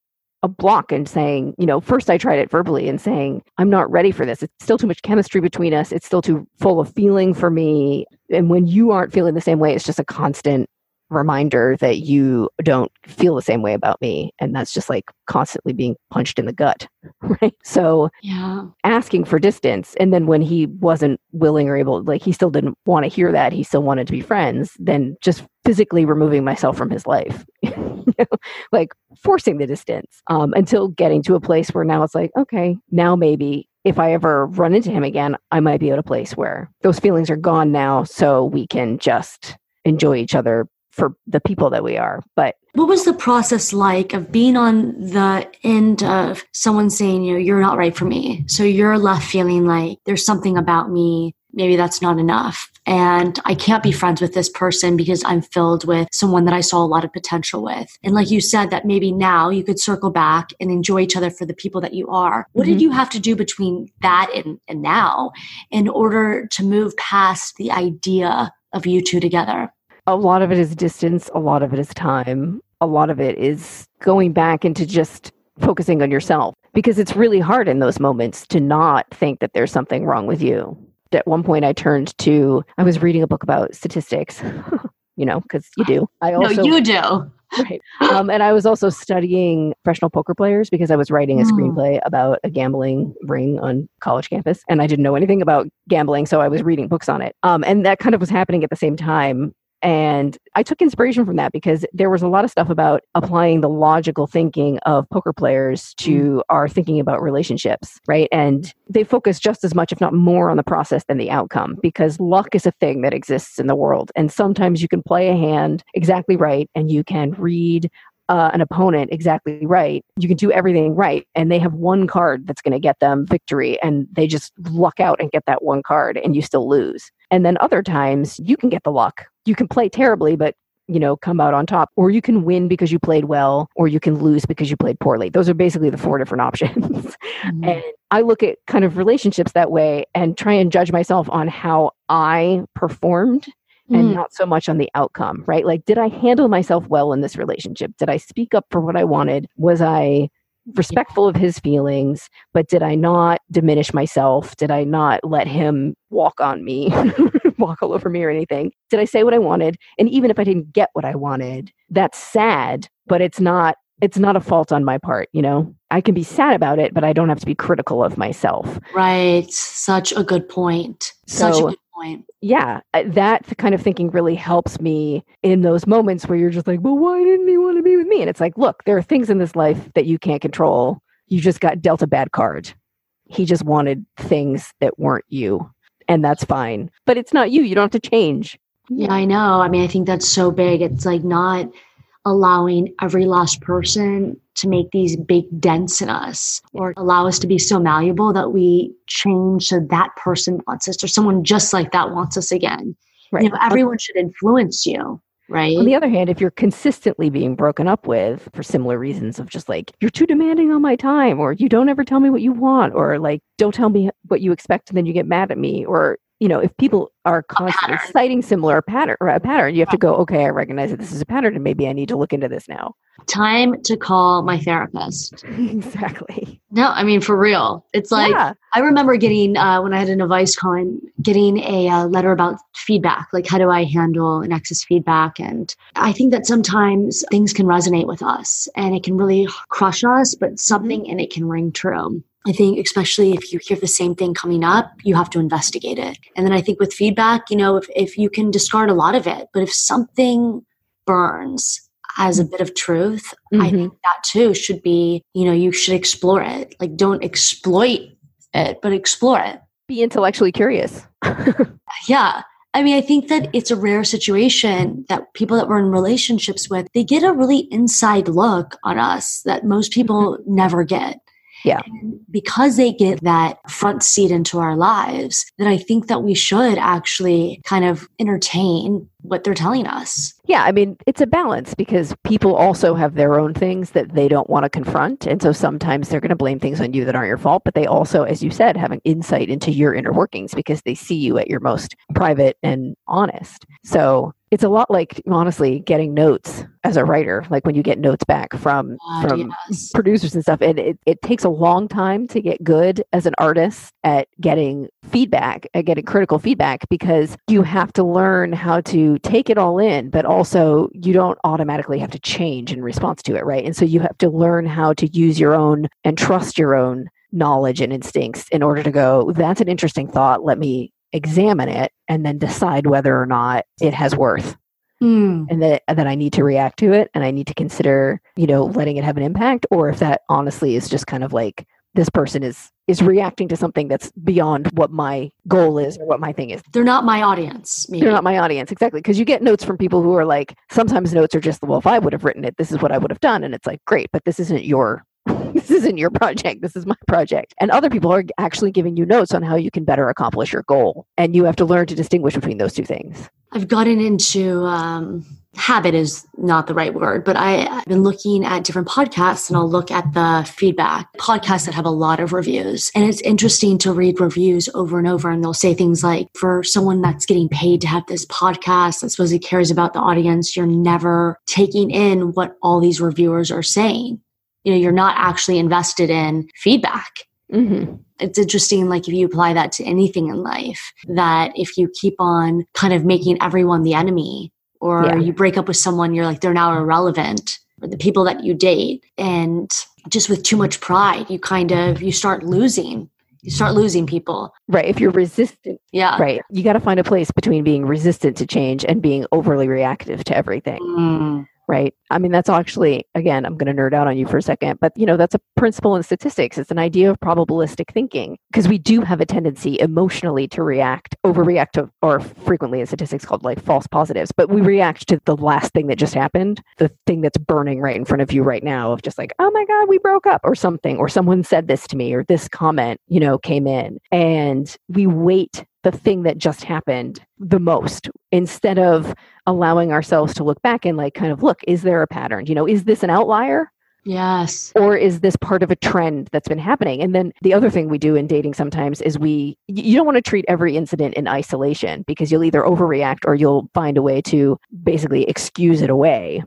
S3: a block and saying you know first i tried it verbally and saying i'm not ready for this. It's still too much chemistry between us. It's still too full of feeling for me. And when you aren't feeling the same way it's just a constant reminder that you don't feel the same way about me and that's just like constantly being punched in the gut right? So
S2: yeah.
S3: asking for distance and then when he wasn't willing or able like he still didn't want to hear that he still wanted to be friends then just physically removing myself from his life like forcing the distance um, until getting to a place where now it's like okay now maybe if I ever run into him again, I might be at a place where those feelings are gone now, so we can just enjoy each other for the people that we are. But
S2: what was the process like of being on the end of someone saying, you know, you're not right for me? So you're left feeling like there's something about me, maybe that's not enough. And I can't be friends with this person because I'm filled with someone that I saw a lot of potential with. And like you said, that maybe now you could circle back and enjoy each other for the people that you are. What mm-hmm. did you have to do between that and, and now in order to move past the idea of you two together?
S3: A lot of it is distance, a lot of it is time, a lot of it is going back into just focusing on yourself because it's really hard in those moments to not think that there's something wrong with you. At one point, I turned to, I was reading a book about statistics, you know, because you do. I
S2: also, no, you do.
S3: right. Um, and I was also studying professional poker players because I was writing a hmm. screenplay about a gambling ring on college campus. And I didn't know anything about gambling, so I was reading books on it. Um, and that kind of was happening at the same time. And I took inspiration from that because there was a lot of stuff about applying the logical thinking of poker players to mm. our thinking about relationships, right? And they focus just as much, if not more, on the process than the outcome because luck is a thing that exists in the world. And sometimes you can play a hand exactly right and you can read uh, an opponent exactly right, you can do everything right, and they have one card that's going to get them victory, and they just luck out and get that one card, and you still lose. And then other times you can get the luck. You can play terribly, but you know, come out on top, or you can win because you played well, or you can lose because you played poorly. Those are basically the four different options. Mm-hmm. And I look at kind of relationships that way and try and judge myself on how I performed and mm. not so much on the outcome, right? Like, did I handle myself well in this relationship? Did I speak up for what I wanted? Was I respectful of his feelings, but did I not diminish myself? Did I not let him walk on me, walk all over me or anything? Did I say what I wanted? And even if I didn't get what I wanted, that's sad, but it's not it's not a fault on my part, you know. I can be sad about it, but I don't have to be critical of myself.
S2: Right. Such a good point. Such so, a good point.
S3: Yeah, that kind of thinking really helps me in those moments where you're just like, well, why didn't he want to be with me? And it's like, look, there are things in this life that you can't control. You just got dealt a bad card. He just wanted things that weren't you. And that's fine. But it's not you. You don't have to change.
S2: Yeah, I know. I mean, I think that's so big. It's like not allowing every last person to make these big dents in us or allow us to be so malleable that we change so that person wants us or someone just like that wants us again. Right. You know, everyone should influence you. Right.
S3: On the other hand, if you're consistently being broken up with for similar reasons of just like, you're too demanding on my time, or you don't ever tell me what you want, or like, don't tell me what you expect and then you get mad at me, or you know, if people are constantly citing similar pattern a pattern, you have to go, okay, I recognize that this is a pattern and maybe I need to look into this now.
S2: Time to call my therapist.
S3: exactly.
S2: No, I mean for real. It's like yeah. I remember getting uh, when I had an advice calling, getting a uh, letter about feedback. Like, how do I handle an ex's feedback? And I think that sometimes things can resonate with us, and it can really crush us, but something in it can ring true. I think, especially if you hear the same thing coming up, you have to investigate it. And then I think with feedback, you know, if, if you can discard a lot of it, but if something burns as a bit of truth, mm-hmm. I think that too should be, you know, you should explore it. Like, don't exploit it, but explore it.
S3: Be intellectually curious.
S2: yeah. I mean, I think that it's a rare situation that people that we're in relationships with, they get a really inside look on us that most people mm-hmm. never get.
S3: Yeah.
S2: And because they get that front seat into our lives, that I think that we should actually kind of entertain what they're telling us.
S3: Yeah, I mean, it's a balance because people also have their own things that they don't want to confront. And so sometimes they're going to blame things on you that aren't your fault, but they also, as you said, have an insight into your inner workings because they see you at your most private and honest. So it's a lot like honestly getting notes as a writer like when you get notes back from uh, from yes. producers and stuff and it, it takes a long time to get good as an artist at getting feedback at getting critical feedback because you have to learn how to take it all in but also you don't automatically have to change in response to it right and so you have to learn how to use your own and trust your own knowledge and instincts in order to go that's an interesting thought let me examine it and then decide whether or not it has worth mm. and that that I need to react to it and I need to consider, you know, letting it have an impact or if that honestly is just kind of like this person is is reacting to something that's beyond what my goal is or what my thing is.
S2: They're not my audience.
S3: Maybe. They're not my audience exactly because you get notes from people who are like sometimes notes are just well if I would have written it this is what I would have done and it's like great but this isn't your this isn't your project. This is my project. And other people are actually giving you notes on how you can better accomplish your goal. And you have to learn to distinguish between those two things.
S2: I've gotten into um, habit is not the right word, but I, have been looking at different podcasts and I'll look at the feedback podcasts that have a lot of reviews. And it's interesting to read reviews over and over. And they'll say things like, for someone that's getting paid to have this podcast that supposedly cares about the audience, you're never taking in what all these reviewers are saying. You know, you're not actually invested in feedback.
S3: Mm-hmm
S2: it's interesting like if you apply that to anything in life that if you keep on kind of making everyone the enemy or yeah. you break up with someone, you're like, they're now irrelevant, or the people that you date. And just with too much pride, you kind of, you start losing. You start losing people.
S3: Right. If you're resistant.
S2: Yeah.
S3: Right. You got to find a place between being resistant to change and being overly reactive to everything.
S2: Mm
S3: right? I mean, that's actually, again, I'm going to nerd out on you for a second, but you know, that's a principle in statistics. It's an idea of probabilistic thinking because we do have a tendency emotionally to react, overreact to, or frequently in statistics called like false positives, but we react to the last thing that just happened, the thing that's burning right in front of you right now of just like, oh my God, we broke up or something, or someone said this to me, or this comment, you know, came in. And we wait the thing that just happened the most instead of allowing ourselves to look back and like kind of look is there a pattern? You know is this an outlier?
S2: Yes.
S3: Or is this part of a trend that's been happening? And then the other thing we do in dating sometimes is we you don't want to treat every incident in isolation because you'll either overreact or you'll find a way to basically excuse it away.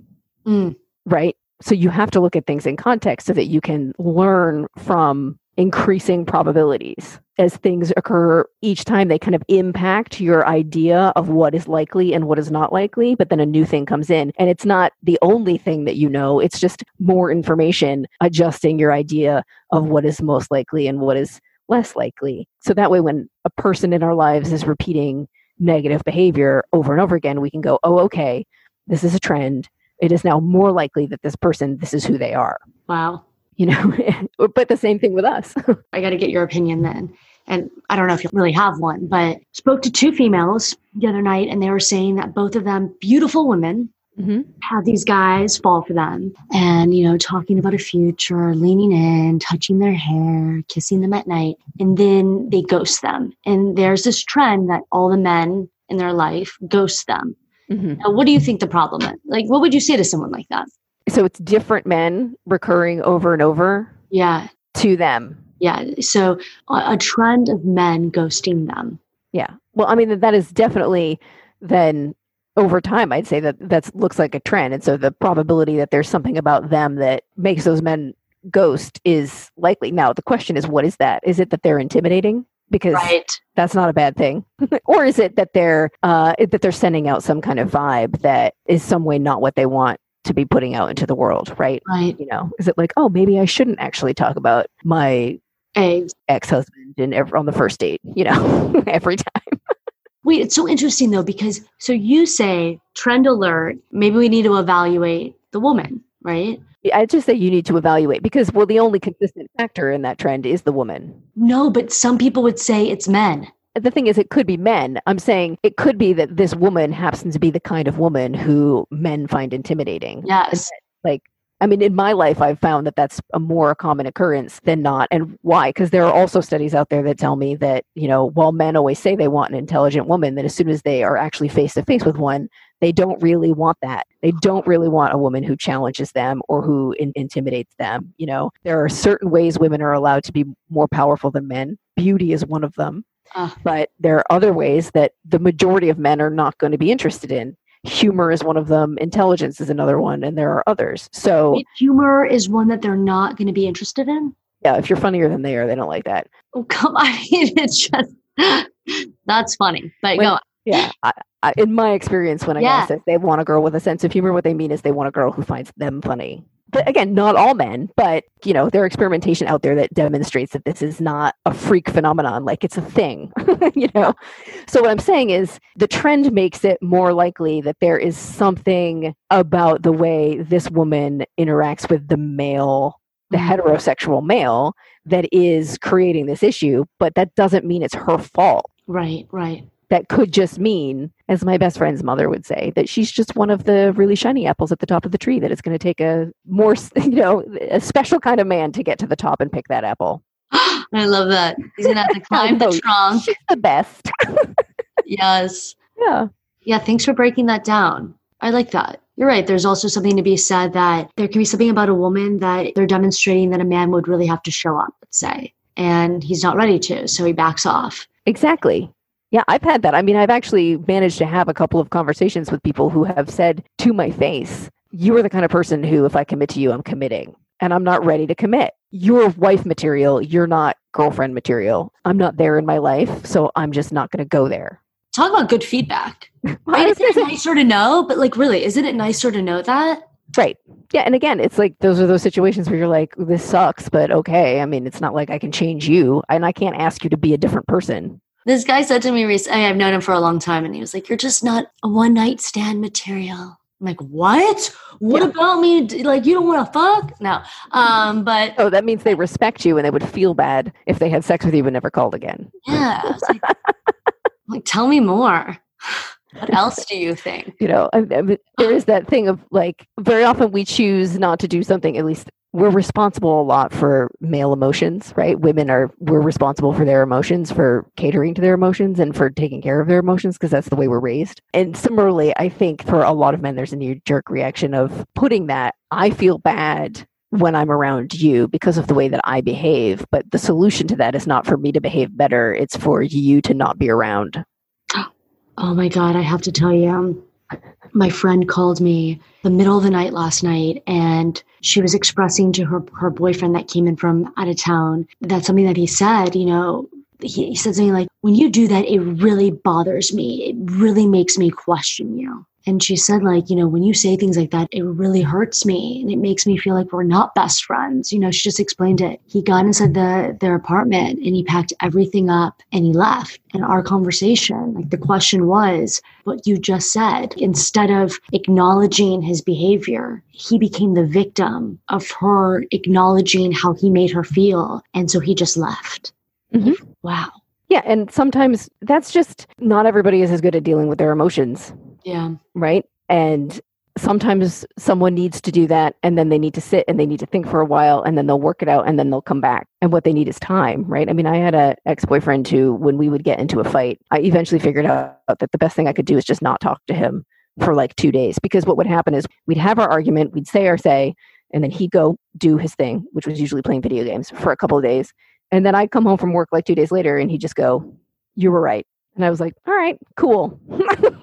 S2: Mm.
S3: right? So you have to look at things in context so that you can learn from increasing probabilities as things occur each time they kind of impact your idea of what is likely and what is not likely but then a new thing comes in. And it's not the only thing that you know it's just more information adjusting your idea of what is most likely and what is less likely. So that way when a person in our lives is repeating negative behavior over and over again we can go oh okay this is a trend. It is now more likely that this person this is who they are.
S2: Wow
S3: you know but the same thing with us.
S2: I got to get your opinion then. And i don't know if you really have one but spoke to two females the other night and they were saying that both of them beautiful women
S3: mm-hmm.
S2: have these guys fall for them and you know talking about a future leaning in touching their hair kissing them at night. And then they ghost them. And there's this trend that all the men in their life ghost them.
S3: Mm-hmm.
S2: now, what do you think the problem is? Like what would you say to someone like that
S3: so it's different men recurring over and over
S2: yeah.
S3: to them.
S2: Yeah. So a, trend of men ghosting them.
S3: Yeah. Well i mean that is definitely then over time i'd say that that looks like a trend. And so the probability that there's something about them that makes those men ghost is likely. Now the question is what is that? Is it that they're intimidating? Because
S2: right.
S3: that's not a bad thing. Or is it that they're uh, that they're sending out some kind of vibe that is some way not what they want to be putting out into the world, right?
S2: Right.
S3: You know, is it like, oh, maybe I shouldn't actually talk about my ex husband and ever on the first date, you know, every time.
S2: Wait, it's so interesting though, because so you say trend alert, maybe we need to evaluate the woman, right?
S3: I just say you need to evaluate because, well, the only consistent factor in that trend is the woman.
S2: No, but some people would say it's men
S3: the thing is, it could be men. I'm saying it could be that this woman happens to be the kind of woman who men find intimidating.
S2: Yes.
S3: Like, I mean, in my life, I've found that that's a more common occurrence than not. And why? Because there are also studies out there that tell me that, you know, while men always say they want an intelligent woman, that as soon as they are actually face to face with one, they don't really want that. They don't really want a woman who challenges them or who in- intimidates them. You know, there are certain ways women are allowed to be more powerful than men. Beauty is one of them
S2: uh,
S3: but there are other ways that the majority of men are not going to be interested in. Humor is one of them, intelligence is another one, and there are others. So,
S2: humor is one that they're not going to be interested in?
S3: Yeah, if you're funnier than they are, they don't like that.
S2: Oh, come on. it's just, that's funny. But when, go
S3: Yeah. I, I, in my experience, when I yeah. guess they want a girl with a sense of humor, what they mean is they want a girl who finds them funny but again, not all men, but you know, there's experimentation out there that demonstrates that this is not a freak phenomenon, like it's a thing, you know. So what I'm saying is the trend makes it more likely that there is something about the way this woman interacts with the male, the mm-hmm. heterosexual male that is creating this issue, but that doesn't mean it's her fault.
S2: Right, right.
S3: That could just mean, as my best friend's mother would say, that she's just one of the really shiny apples at the top of the tree, that it's going to take a more, you know, a special kind of man to get to the top and pick that apple.
S2: I love that. He's going to have to climb the trunk.
S3: She's the best.
S2: yes.
S3: Yeah.
S2: Yeah. Thanks for breaking that down. I like that. You're right. There's also something to be said that there can be something about a woman that they're demonstrating that a man would really have to show up, let's say, and he's not ready to. So he backs off.
S3: Exactly. Yeah, I've had that. I mean, I've actually managed to have a couple of conversations with people who have said to my face, You are the kind of person who, if I commit to you, I'm committing and I'm not ready to commit. You're wife material. You're not girlfriend material. I'm not there in my life. So I'm just not going to go there.
S2: Talk about good feedback. Right? Isn't it nicer to know? But like, really, isn't it nicer to know that?
S3: Right. Yeah. And again, it's like those are those situations where you're like, this sucks, but okay. I mean, it's not like I can change you and I can't ask you to be a different person.
S2: This guy said to me recently, I've known him for a long time, and he was like, You're just not a one night stand material. I'm like, what? What yeah. about me? Like, you don't want to fuck? No. Um, but
S3: oh, that means they respect you and they would feel bad if they had sex with you but never called again.
S2: Yeah. Like, like, tell me more. What else do you think?
S3: You know, I, I, there is that thing of like, very often we choose not to do something, at least we're responsible a lot for male emotions, right? Women are we're responsible for their emotions, for catering to their emotions and for taking care of their emotions because that's the way we're raised. And similarly, I think for a lot of men there's a knee jerk reaction of putting that I feel bad when I'm around you because of the way that I behave, but the solution to that is not for me to behave better, it's for you to not be around.
S2: Oh my god, I have to tell you um, my friend called me the middle of the night last night and she was expressing to her her boyfriend that came in from out of town that something that he said you know he, he said something like when you do that it really bothers me. It really makes me question you and she said, like, you know, when you say things like that, it really hurts me and it makes me feel like we're not best friends. You know, she just explained it. He got inside the their apartment and he packed everything up and he left. And our conversation, like the question was what you just said. Instead of acknowledging his behavior, he became the victim of her acknowledging how he made her feel. And so he just left. Mm-hmm. Wow.
S3: Yeah. And sometimes that's just not everybody is as good at dealing with their emotions.
S2: Yeah.
S3: Right. And sometimes someone needs to do that and then they need to sit and they need to think for a while and then they'll work it out and then they'll come back. And what they need is time right? I mean i had a ex-boyfriend who when we would get into a fight i eventually figured out that the best thing i could do is just not talk to him for like two days. Because what would happen is we'd have our argument we'd say our say and then he'd go do his thing which was usually playing video games for a couple of days. And then i'd come home from work like two days later and he'd just go you were right and i was like all right cool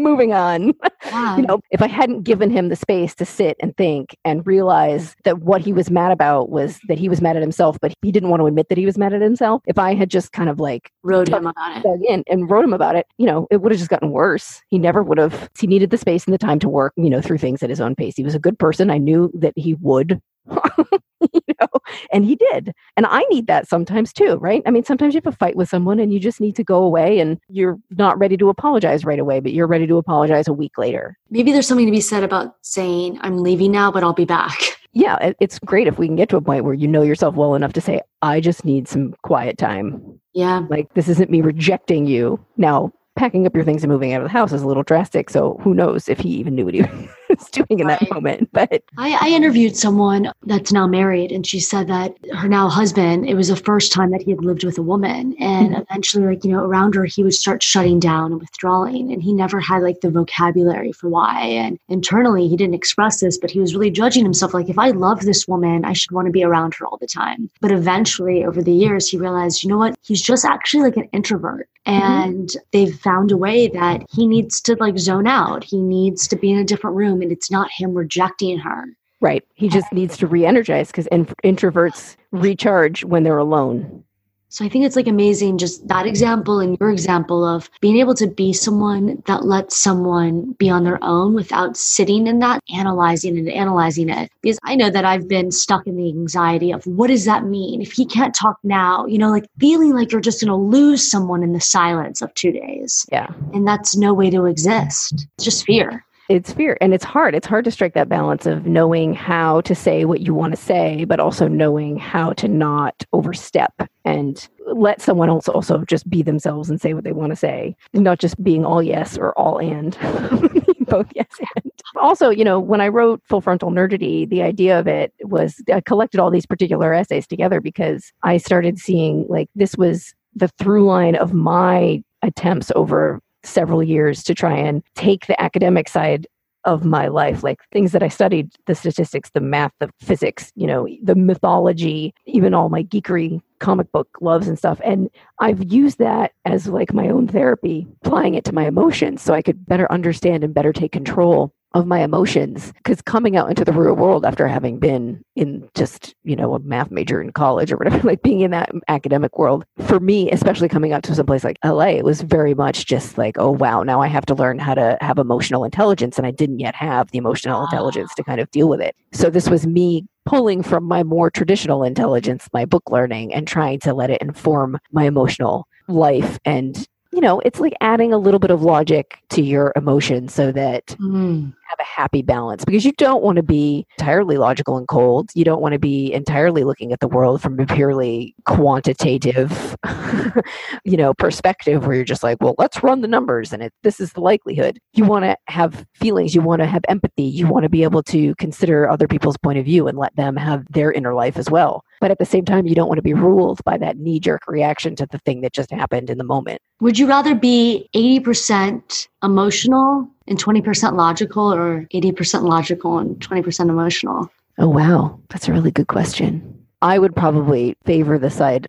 S3: moving on. Wow. you know, if I hadn't given him the space to sit and think and realize that what he was mad about was that he was mad at himself, but he didn't want to admit that he was mad at himself. If I had just kind of like
S2: wrote him about it
S3: in and wrote him about it, you know, it would have just gotten worse. He never would have. He needed the space and the time to work, you know, through things at his own pace. He was a good person. I knew that he would you know and he did and i need that sometimes too right? I mean sometimes you have a fight with someone and you just need to go away and you're not ready to apologize right away but you're ready to apologize a week later.
S2: Maybe there's something to be said about saying i'm leaving now but i'll be back.
S3: Yeah it's great if we can get to a point where you know yourself well enough to say i just need some quiet time.
S2: Yeah.
S3: Like this isn't me rejecting you. Now packing up your things and moving out of the house is a little drastic. So who knows if he even knew what he was doing in that moment. But
S2: I, I, interviewed someone that's now married, and she said that her now husband, it was the first time that he had lived with a woman. And mm-hmm. eventually, like, you know, around her, he would start shutting down and withdrawing. And he never had like the vocabulary for why. And internally, he didn't express this, but he was really judging himself like, if I love this woman, I should want to be around her all the time. But eventually, over the years, he realized, you know what? He's just actually like an introvert. Mm-hmm. And mm-hmm. they've found a way that he needs to like zone out. He needs to be in a different room it's not him rejecting her.
S3: Right. He just needs to re energize because in- introverts recharge when they're alone.
S2: So I think it's like amazing just that example and your example of being able to be someone that lets someone be on their own without sitting in that, analyzing and analyzing it. Because I know that I've been stuck in the anxiety of what does that mean? If he can't talk now, you know, like feeling like you're just going to lose someone in the silence of two days.
S3: Yeah.
S2: And that's no way to exist. It's just fear.
S3: It's fear and it's hard. It's hard to strike that balance of knowing how to say what you want to say but also knowing how to not overstep and let someone else also just be themselves and say what they want to say not just being all yes or all and both yes and. Also you know when i wrote full frontal nerdity the idea of it was i collected all these particular essays together because i started seeing like this was the through line of my attempts over several years to try and take the academic side of my life like things that i studied the statistics the math the physics you know the mythology even all my geekery comic book loves and stuff. And i've used that as like my own therapy applying it to my emotions so i could better understand and better take control of my emotions because coming out into the real world after having been in just you know a math major in college or whatever like being in that academic world for me especially coming out to some place like la it was very much just like oh wow now i have to learn how to have emotional intelligence and i didn't yet have the emotional intelligence to ah. kind of deal with it. So this was me pulling from my more traditional intelligence my book learning and trying to let it inform my emotional life and you know, it's like adding a little bit of logic to your emotions so that mm. have a happy balance because you don't want to be entirely logical and cold. You don't want to be entirely looking at the world from a purely quantitative, you know, perspective where you're just like, well, let's run the numbers and it, this is the likelihood. You want to have feelings. You want to have empathy. You want to be able to consider other people's point of view and let them have their inner life as well. But at the same time, you don't want to be ruled by that knee jerk reaction to the thing that just happened in the moment.
S2: Would you rather be 80% emotional and 20% logical or 80% logical and 20% emotional?
S3: Oh, wow. That's a really good question. I would probably favor the side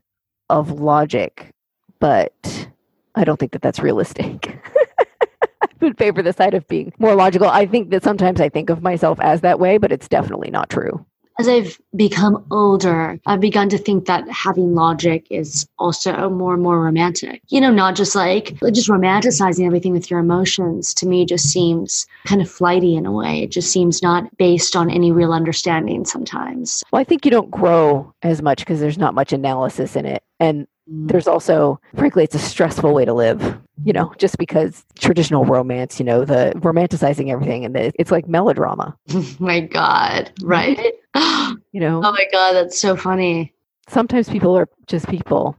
S3: of logic, but I don't think that that's realistic. I would favor the side of being more logical. I think that sometimes I think of myself as that way, but it's definitely not true
S2: as I've become older, I've begun to think that having logic is also more and more romantic. You know, not just like just romanticizing everything with your emotions to me just seems kind of flighty in a way. It just seems not based on any real understanding sometimes.
S3: Well, I think you don't grow as much because there's not much analysis in it. And. There's also frankly it's a stressful way to live you know just because traditional romance you know the romanticizing everything and the, it's like melodrama.
S2: My god right?
S3: You know?
S2: Oh my god that's so funny.
S3: Sometimes people are just people.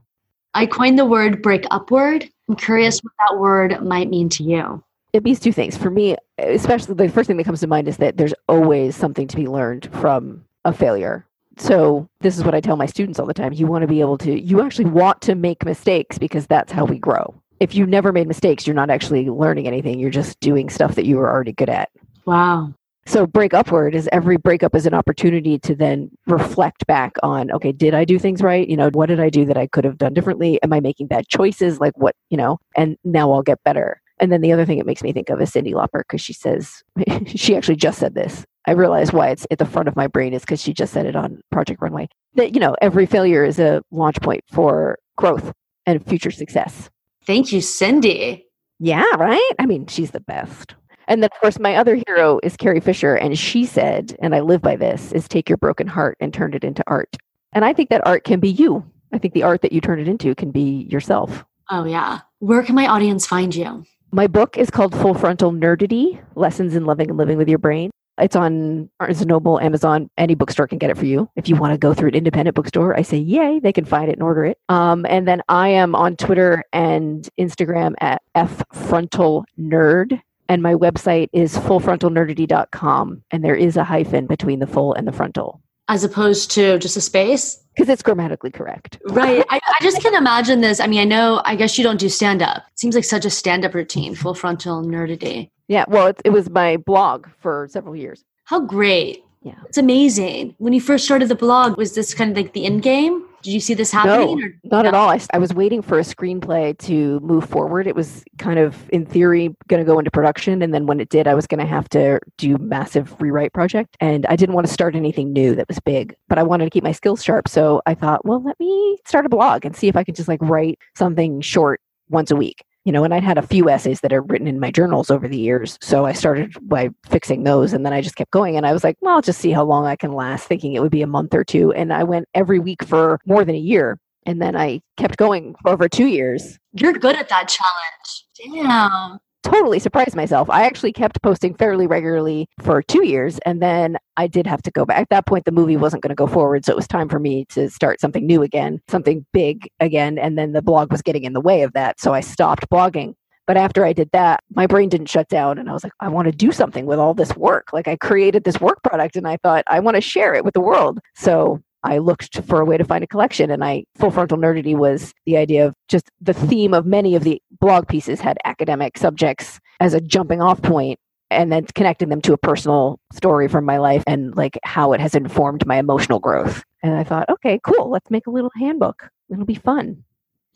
S2: I coined the word break upward. I'm curious what that word might mean to you.
S3: It means two things. For me especially the first thing that comes to mind is that there's always something to be learned from a failure so this is what I tell my students all the time. You want to be able to, you actually want to make mistakes because that's how we grow. If you never made mistakes, you're not actually learning anything. You're just doing stuff that you were already good at.
S2: Wow.
S3: So break upward is every breakup is an opportunity to then reflect back on, okay, did I do things right? You know, what did I do that I could have done differently? Am I making bad choices? Like what, you know, and now I'll get better. And then the other thing it makes me think of is Cyndi Lauper because she says, she actually just said this. I realize why it's at the front of my brain is because she just said it on Project Runway. That, you know, every failure is a launch point for growth and future success.
S2: Thank you, Cyndi.
S3: Yeah, right? I mean, she's the best. And then, of course, my other hero is Carrie Fisher. And she said, and I live by this, is take your broken heart and turn it into art. And I think that art can be you. I think the art that you turn it into can be yourself.
S2: Oh, yeah. Where can my audience find you?
S3: My book is called Full Frontal Nerdity Lessons in Loving and Living with Your Brain. It's on Barnes & Noble, Amazon, any bookstore can get it for you. If you want to go through an independent bookstore, I say yay, they can find it and order it. Um, and then I am on Twitter and Instagram at F Frontal Nerd. And my website is fullfrontalnerdity.com. And there is a hyphen between the full and the frontal.
S2: As opposed to just a space?
S3: because it's grammatically correct.
S2: right. I, I, just can imagine this. I mean, I know, I guess you don't do stand up. It seems like such a stand up routine, full frontal nerdity.
S3: Yeah. Well, it, it was my blog for several years.
S2: How great.
S3: Yeah.
S2: It's amazing. When you first started the blog, was this kind of like the end game? Did you see this happening?
S3: No, or, not no? at all. I, I was waiting for a screenplay to move forward. It was kind of, in theory, going to go into production. And then when it did, I was going to have to do massive rewrite project. And I didn't want to start anything new that was big, but I wanted to keep my skills sharp. So I thought, well, let me start a blog and see if I could just like write something short once a week you know, and I'd had a few essays that are written in my journals over the years. So I started by fixing those and then I just kept going. And I was like, well, I'll just see how long I can last, thinking it would be a month or two. And I went every week for more than a year. And then I kept going for over two years.
S2: You're good at that challenge. Damn.
S3: Totally surprised myself. I actually kept posting fairly regularly for two years, and then I did have to go back. At that point, the movie wasn't going to go forward, so it was time for me to start something new again, something big again, and then the blog was getting in the way of that, so I stopped blogging. But after I did that, my brain didn't shut down, and I was like, I want to do something with all this work. Like, I created this work product, and I thought, I want to share it with the world. So I looked for a way to find a collection and I full frontal nerdity was the idea of just the theme of many of the blog pieces had academic subjects as a jumping off point and then connecting them to a personal story from my life and like how it has informed my emotional growth. And I thought, okay, cool, let's make a little handbook. It'll be fun.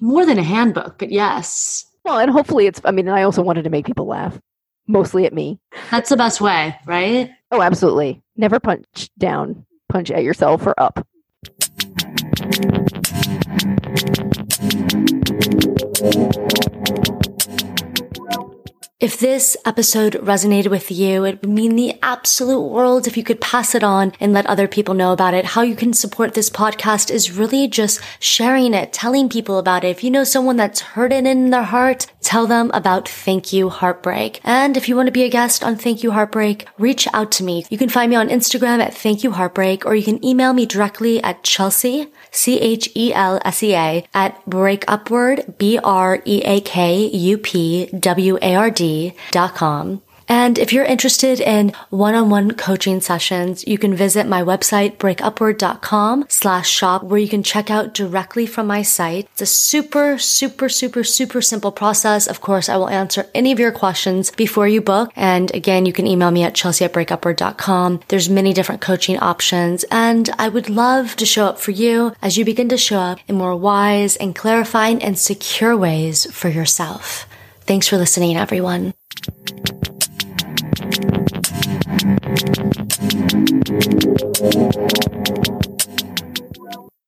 S2: More than a handbook, but yes.
S3: Well, and hopefully it's I mean, I also wanted to make people laugh, mostly at me.
S2: That's the best way, right?
S3: Oh, absolutely. Never punch down, punch at yourself or up.
S2: If this episode resonated with you, it would mean the absolute world if you could pass it on and let other people know about it. How you can support this podcast is really just sharing it, telling people about it. If you know someone that's hurting in their heart, tell them about Thank You Heartbreak. And if you want to be a guest on Thank You Heartbreak, reach out to me. You can find me on Instagram at Thank You Heartbreak, or you can email me directly at Chelsea C-H-E-L-S-E-A at breakupward, B-R-E-A-K-U-P-W-A-R-D dot com. And if you're interested in one-on-one coaching sessions, you can visit my website, breakupward.com slash shop, where you can check out directly from my site. It's a super, super, super, super simple process. Of course, I will answer any of your questions before you book. And again, you can email me at chelsea at breakupward.com. There's many different coaching options. And I would love to show up for you as you begin to show up in more wise and clarifying and secure ways for yourself. Thanks for listening, everyone. Thank you.